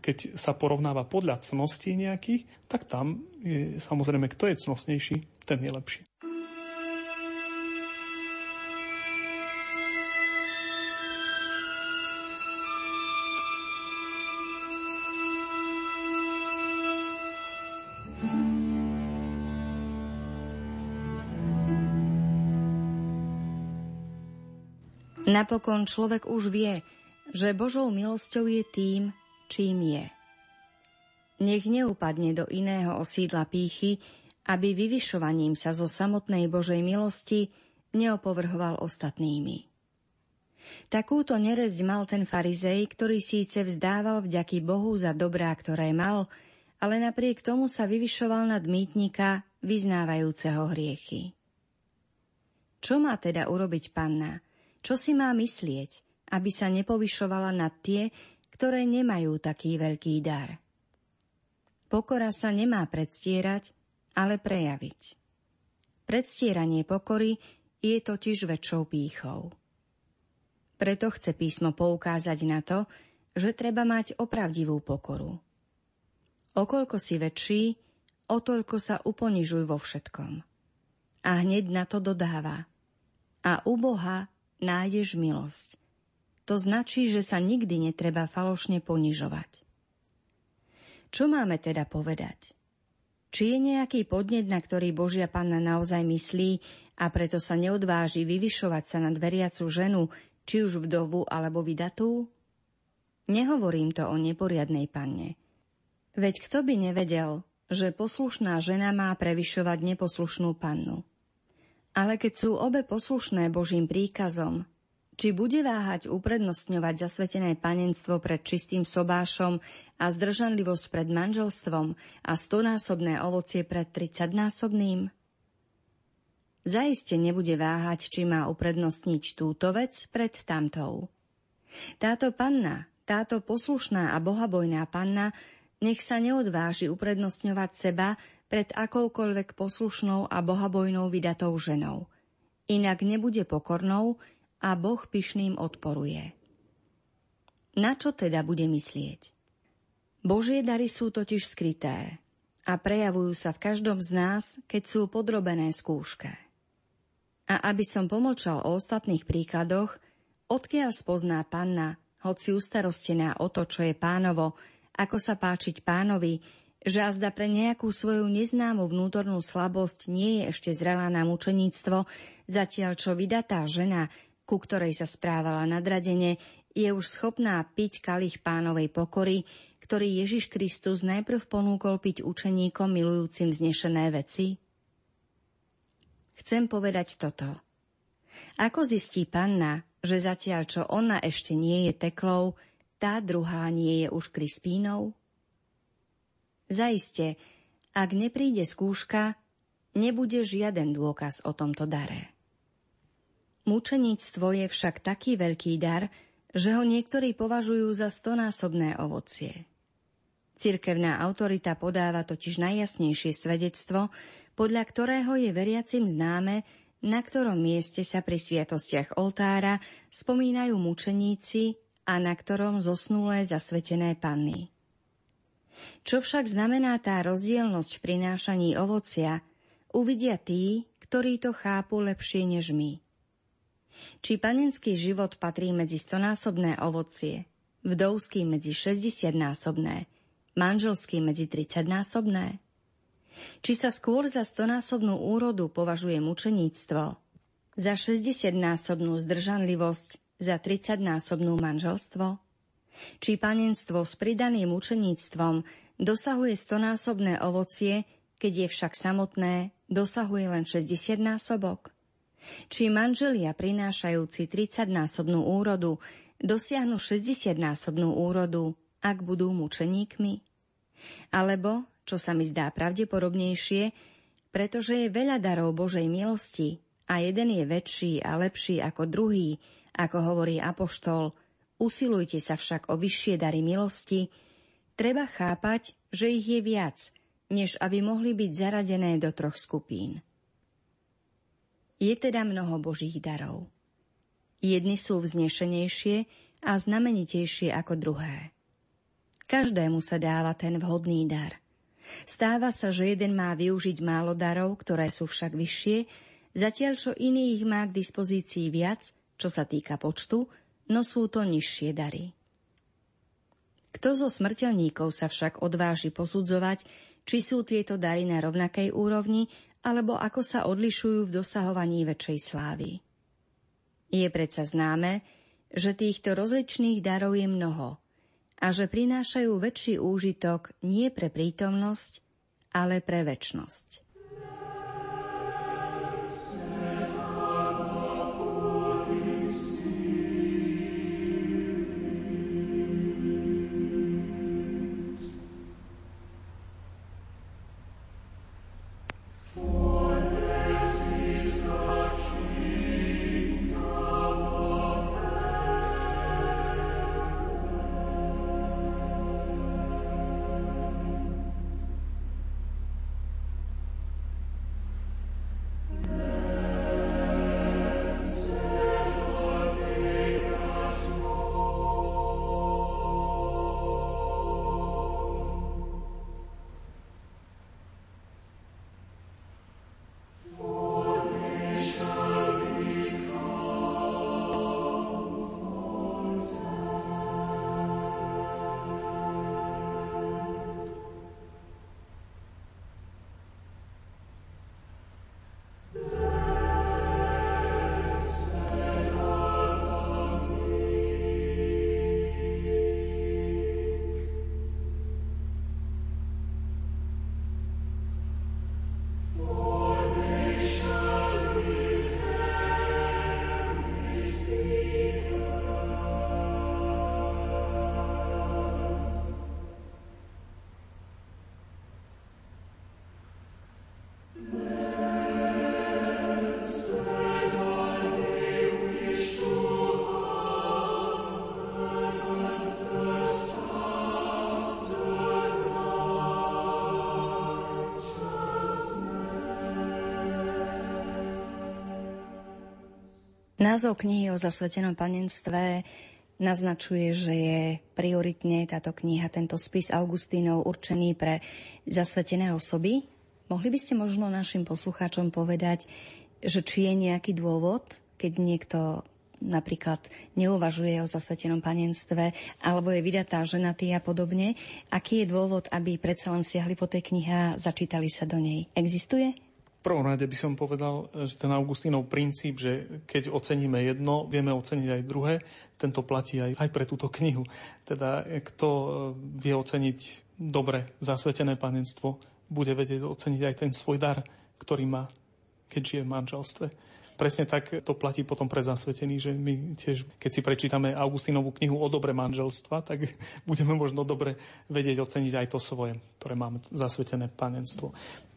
keď sa porovnáva podľa cností nejakých, tak tam je samozrejme, kto je cnostnejší, ten je lepší. Napokon človek už vie, že Božou milosťou je tým, čím je. Nech neupadne do iného osídla pýchy, aby vyvyšovaním sa zo samotnej Božej milosti neopovrhoval ostatnými. Takúto nerezť mal ten farizej, ktorý síce vzdával vďaky Bohu za dobrá, ktoré mal, ale napriek tomu sa vyvyšoval nad mýtnika, vyznávajúceho hriechy. Čo má teda urobiť panna, čo si má myslieť, aby sa nepovyšovala nad tie, ktoré nemajú taký veľký dar? Pokora sa nemá predstierať, ale prejaviť. Predstieranie pokory je totiž väčšou pýchou. Preto chce písmo poukázať na to, že treba mať opravdivú pokoru. Okoľko si väčší, o toľko sa uponižuj vo všetkom. A hneď na to dodáva. A u Boha nájdeš milosť. To značí, že sa nikdy netreba falošne ponižovať. Čo máme teda povedať? Či je nejaký podnet, na ktorý Božia Panna naozaj myslí a preto sa neodváži vyvyšovať sa nad veriacu ženu, či už vdovu alebo vydatú? Nehovorím to o neporiadnej panne. Veď kto by nevedel, že poslušná žena má prevyšovať neposlušnú pannu? Ale keď sú obe poslušné Božím príkazom, či bude váhať uprednostňovať zasvetené panenstvo pred čistým sobášom a zdržanlivosť pred manželstvom a stonásobné ovocie pred tridsaťnásobným? Zaiste nebude váhať, či má uprednostniť túto vec pred tamtou. Táto panna, táto poslušná a bohabojná panna, nech sa neodváži uprednostňovať seba pred akoukoľvek poslušnou a bohabojnou vydatou ženou. Inak nebude pokornou a Boh pyšným odporuje. Na čo teda bude myslieť? Božie dary sú totiž skryté a prejavujú sa v každom z nás, keď sú podrobené skúške. A aby som pomlčal o ostatných príkladoch, odkiaľ spozná panna, hoci ustarostená o to, čo je pánovo, ako sa páčiť pánovi, že azda pre nejakú svoju neznámu vnútornú slabosť nie je ešte zrelá na mučeníctvo, zatiaľ čo vydatá žena, ku ktorej sa správala nadradene, je už schopná piť kalich pánovej pokory, ktorý Ježiš Kristus najprv ponúkol piť učeníkom milujúcim znešené veci? Chcem povedať toto. Ako zistí panna, že zatiaľ čo ona ešte nie je teklou, tá druhá nie je už Krispínou? Zaiste, ak nepríde skúška, nebude žiaden dôkaz o tomto dare. Mučeníctvo je však taký veľký dar, že ho niektorí považujú za stonásobné ovocie. Cirkevná autorita podáva totiž najjasnejšie svedectvo, podľa ktorého je veriacim známe, na ktorom mieste sa pri sviatostiach oltára spomínajú mučeníci a na ktorom zosnulé zasvetené panny. Čo však znamená tá rozdielnosť v prinášaní ovocia, uvidia tí, ktorí to chápu lepšie než my. Či panenský život patrí medzi stonásobné ovocie, vdovský medzi 60-násobné, manželský medzi 30-násobné? Či sa skôr za stonásobnú úrodu považuje mučeníctvo, za 60-násobnú zdržanlivosť, za 30-násobnú manželstvo? Či panenstvo s pridaným učeníctvom dosahuje stonásobné ovocie, keď je však samotné, dosahuje len 60 násobok? Či manželia prinášajúci 30-násobnú úrodu dosiahnu 60-násobnú úrodu, ak budú mučeníkmi? Alebo, čo sa mi zdá pravdepodobnejšie, pretože je veľa darov Božej milosti a jeden je väčší a lepší ako druhý, ako hovorí Apoštol, Usilujte sa však o vyššie dary milosti, treba chápať, že ich je viac, než aby mohli byť zaradené do troch skupín. Je teda mnoho božích darov. Jedni sú vznešenejšie a znamenitejšie ako druhé. Každému sa dáva ten vhodný dar. Stáva sa, že jeden má využiť málo darov, ktoré sú však vyššie, zatiaľ čo iný ich má k dispozícii viac, čo sa týka počtu, no sú to nižšie dary. Kto zo smrteľníkov sa však odváži posudzovať, či sú tieto dary na rovnakej úrovni, alebo ako sa odlišujú v dosahovaní väčšej slávy. Je predsa známe, že týchto rozličných darov je mnoho a že prinášajú väčší úžitok nie pre prítomnosť, ale pre väčnosť. Názov knihy o zasvetenom panenstve naznačuje, že je prioritne táto kniha, tento spis Augustínov určený pre zasvetené osoby. Mohli by ste možno našim poslucháčom povedať, že či je nejaký dôvod, keď niekto napríklad neuvažuje o zasvetenom panenstve, alebo je vydatá ženatý a podobne, aký je dôvod, aby predsa len siahli po tej knihe a začítali sa do nej? Existuje? Prvom rade by som povedal, že ten Augustínov princíp, že keď oceníme jedno, vieme oceniť aj druhé, tento platí aj, aj pre túto knihu. Teda kto vie oceniť dobre zasvetené panenstvo, bude vedieť oceniť aj ten svoj dar, ktorý má, keď žije v manželstve. Presne tak to platí potom pre zasvetený, že my tiež, keď si prečítame Augustinovú knihu o dobre manželstva, tak [laughs] budeme možno dobre vedieť oceniť aj to svoje, ktoré máme zasvetené panenstvo.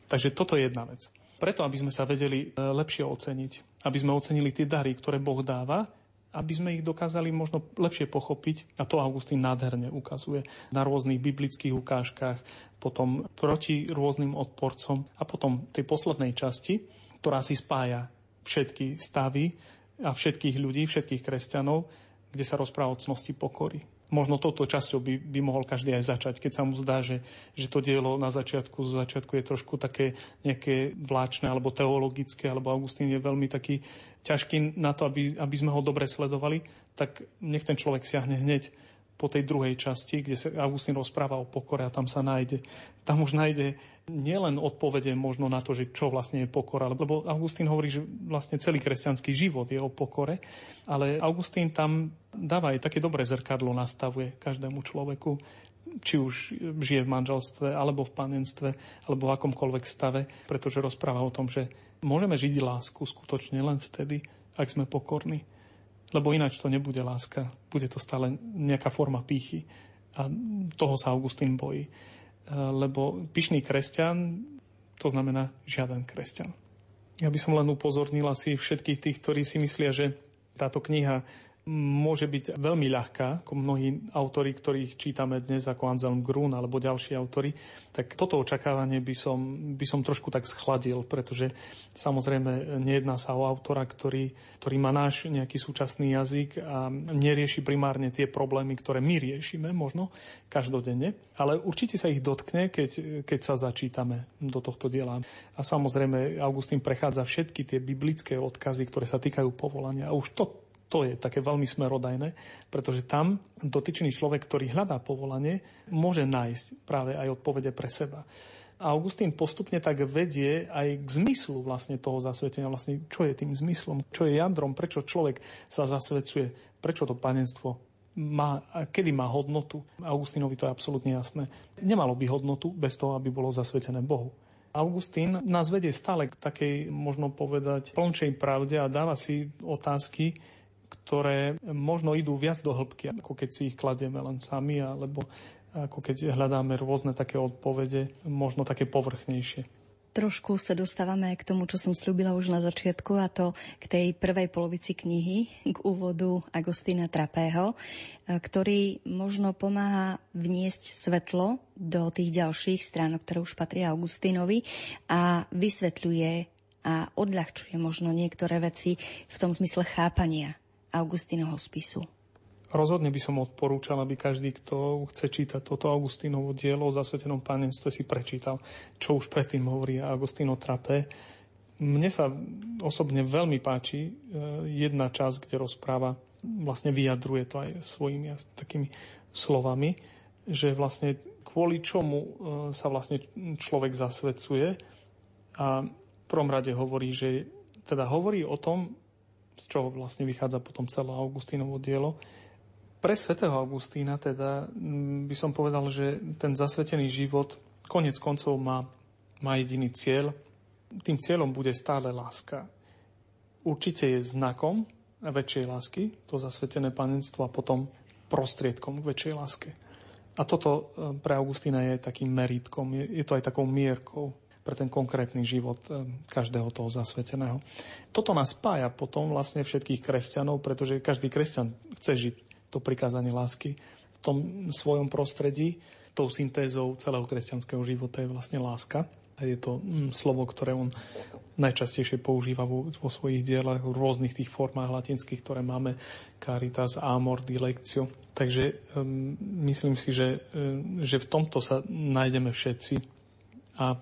Takže toto je jedna vec. Preto, aby sme sa vedeli e, lepšie oceniť, aby sme ocenili tie dary, ktoré Boh dáva, aby sme ich dokázali možno lepšie pochopiť. A to Augustín nádherne ukazuje na rôznych biblických ukážkach, potom proti rôznym odporcom a potom tej poslednej časti, ktorá si spája všetky stavy a všetkých ľudí, všetkých kresťanov, kde sa rozpráva o cnosti pokory. Možno touto časťou by, by mohol každý aj začať, keď sa mu zdá, že, že to dielo na začiatku, z začiatku je trošku také nejaké vláčne alebo teologické, alebo Augustín je veľmi taký ťažký na to, aby, aby sme ho dobre sledovali, tak nech ten človek siahne hneď po tej druhej časti, kde sa Augustín rozpráva o pokore a tam sa nájde. Tam už nájde nielen odpovede možno na to, že čo vlastne je pokora, lebo Augustín hovorí, že vlastne celý kresťanský život je o pokore, ale Augustín tam dáva aj také dobré zrkadlo, nastavuje každému človeku, či už žije v manželstve, alebo v panenstve, alebo v akomkoľvek stave, pretože rozpráva o tom, že môžeme žiť lásku skutočne len vtedy, ak sme pokorní. Lebo ináč to nebude láska, bude to stále nejaká forma pýchy. A toho sa Augustín bojí. Lebo pyšný kresťan, to znamená žiaden kresťan. Ja by som len upozornil asi všetkých tých, ktorí si myslia, že táto kniha môže byť veľmi ľahká, ako mnohí autori, ktorých čítame dnes, ako Anselm Grun alebo ďalší autory, tak toto očakávanie by som, by som trošku tak schladil, pretože samozrejme nejedná sa o autora, ktorý, ktorý má náš nejaký súčasný jazyk a nerieši primárne tie problémy, ktoré my riešime možno každodenne, ale určite sa ich dotkne, keď, keď sa začítame do tohto diela. A samozrejme Augustín prechádza všetky tie biblické odkazy, ktoré sa týkajú povolania. A už to, to je také veľmi smerodajné, pretože tam dotyčný človek, ktorý hľadá povolanie, môže nájsť práve aj odpovede pre seba. Augustín postupne tak vedie aj k zmyslu vlastne toho zasvetenia, vlastne čo je tým zmyslom, čo je jadrom, prečo človek sa zasvedcuje, prečo to panenstvo má, kedy má hodnotu. Augustínovi to je absolútne jasné. Nemalo by hodnotu bez toho, aby bolo zasvetené Bohu. Augustín nás vedie stále k takej, možno povedať, plnčej pravde a dáva si otázky, ktoré možno idú viac do hĺbky, ako keď si ich kladieme len sami, alebo ako keď hľadáme rôzne také odpovede, možno také povrchnejšie. Trošku sa dostávame k tomu, čo som slúbila už na začiatku, a to k tej prvej polovici knihy, k úvodu Agostína Trapého, ktorý možno pomáha vniesť svetlo do tých ďalších strán, ktoré už patria Augustínovi a vysvetľuje a odľahčuje možno niektoré veci v tom zmysle chápania Augustínovho spisu. Rozhodne by som odporúčal, aby každý, kto chce čítať toto Augustínovo dielo o zasvetenom panenstve, si prečítal, čo už predtým hovorí Agustino Trape. Mne sa osobne veľmi páči e, jedna časť, kde rozpráva, vlastne vyjadruje to aj svojimi takými slovami, že vlastne kvôli čomu e, sa vlastne človek zasvedcuje a v prvom rade hovorí, že teda hovorí o tom, z čoho vlastne vychádza potom celé Augustínovo dielo. Pre svätého Augustína teda mm, by som povedal, že ten zasvetený život konec koncov má, má jediný cieľ. Tým cieľom bude stále láska. Určite je znakom väčšej lásky, to zasvetené panenstvo a potom prostriedkom k väčšej láske. A toto e, pre Augustína je takým meritkom, je, je to aj takou mierkou pre ten konkrétny život eh, každého toho zasveteného. Toto nás spája potom vlastne všetkých kresťanov, pretože každý kresťan chce žiť to prikázanie lásky v tom svojom prostredí. Tou syntézou celého kresťanského života je vlastne láska. Je to mm, slovo, ktoré on najčastejšie používa vo, vo svojich dielach v rôznych tých formách latinských, ktoré máme, caritas, amor, dilectio. Takže um, myslím si, že, um, že v tomto sa nájdeme všetci. A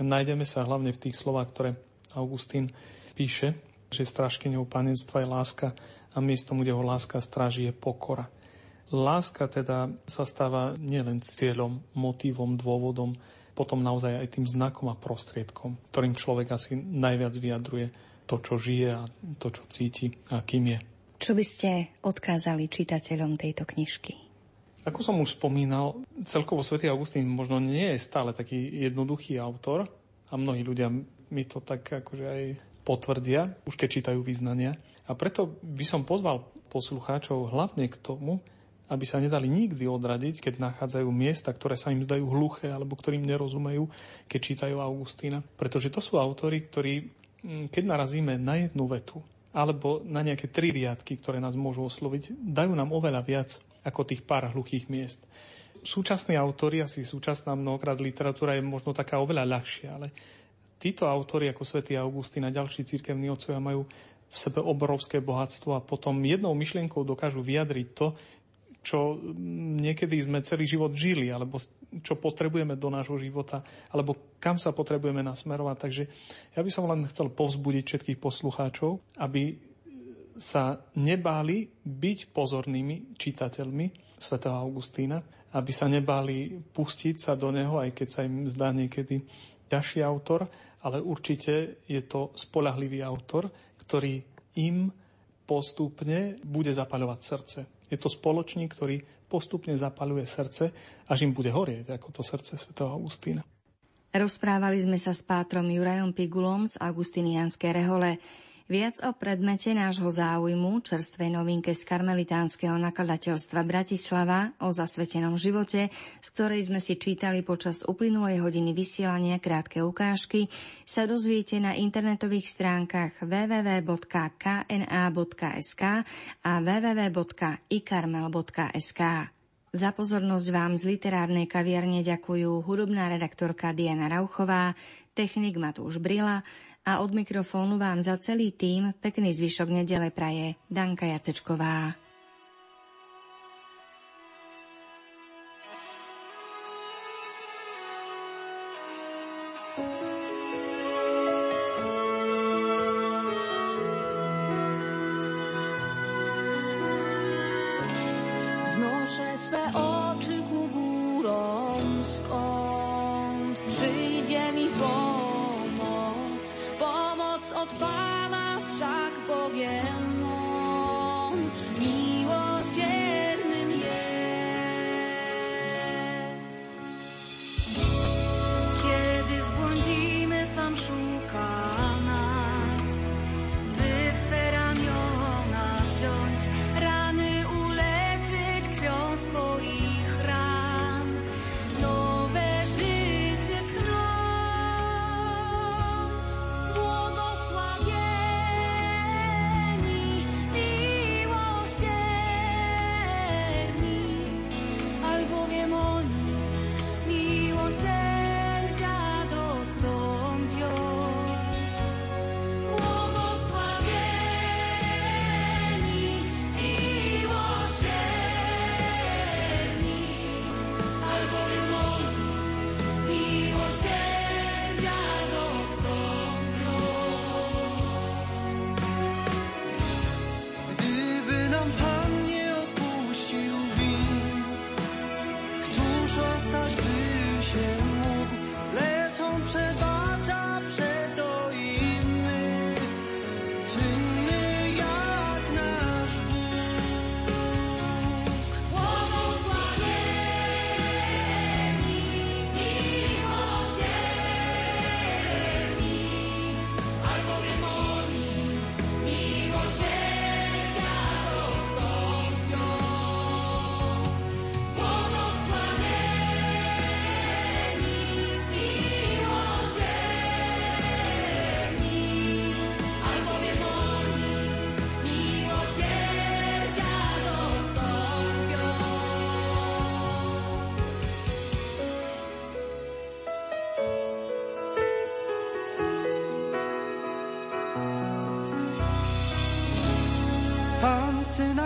Nájdeme sa hlavne v tých slovách, ktoré Augustín píše, že strážkyňou panenstva je láska a miestom, kde ho láska stráži, je pokora. Láska teda sa stáva nielen cieľom, motívom, dôvodom, potom naozaj aj tým znakom a prostriedkom, ktorým človek asi najviac vyjadruje to, čo žije a to, čo cíti a kým je. Čo by ste odkázali čitateľom tejto knižky? Ako som už spomínal, celkovo svätý Augustín možno nie je stále taký jednoduchý autor a mnohí ľudia mi to tak akože aj potvrdia, už keď čítajú význania. A preto by som pozval poslucháčov hlavne k tomu, aby sa nedali nikdy odradiť, keď nachádzajú miesta, ktoré sa im zdajú hluché alebo ktorým nerozumejú, keď čítajú Augustína. Pretože to sú autory, ktorí, mm, keď narazíme na jednu vetu alebo na nejaké tri riadky, ktoré nás môžu osloviť, dajú nám oveľa viac ako tých pár hluchých miest. Súčasní autory, asi súčasná mnohokrát literatúra je možno taká oveľa ľahšia, ale títo autory ako svätý Augustín a ďalší církevní otcovia majú v sebe obrovské bohatstvo a potom jednou myšlienkou dokážu vyjadriť to, čo niekedy sme celý život žili, alebo čo potrebujeme do nášho života, alebo kam sa potrebujeme nasmerovať. Takže ja by som len chcel povzbudiť všetkých poslucháčov, aby sa nebáli byť pozornými čitateľmi svätého Augustína, aby sa nebáli pustiť sa do neho, aj keď sa im zdá niekedy ťažší autor, ale určite je to spolahlivý autor, ktorý im postupne bude zapaľovať srdce. Je to spoločník, ktorý postupne zapaluje srdce, až im bude horieť, ako to srdce svätého Augustína. Rozprávali sme sa s pátrom Jurajom Pigulom z Augustinianskej rehole. Viac o predmete nášho záujmu, čerstvej novinke z karmelitánskeho nakladateľstva Bratislava o zasvetenom živote, z ktorej sme si čítali počas uplynulej hodiny vysielania krátke ukážky, sa dozviete na internetových stránkach www.kna.sk a www.ikarmel.sk. Za pozornosť vám z literárnej kaviarne ďakujú hudobná redaktorka Diana Rauchová, technik Matúš Brila, a od mikrofónu vám za celý tým pekný zvyšok nedele praje Danka Jacečková.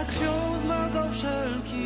Syna krwią zmazał wszelki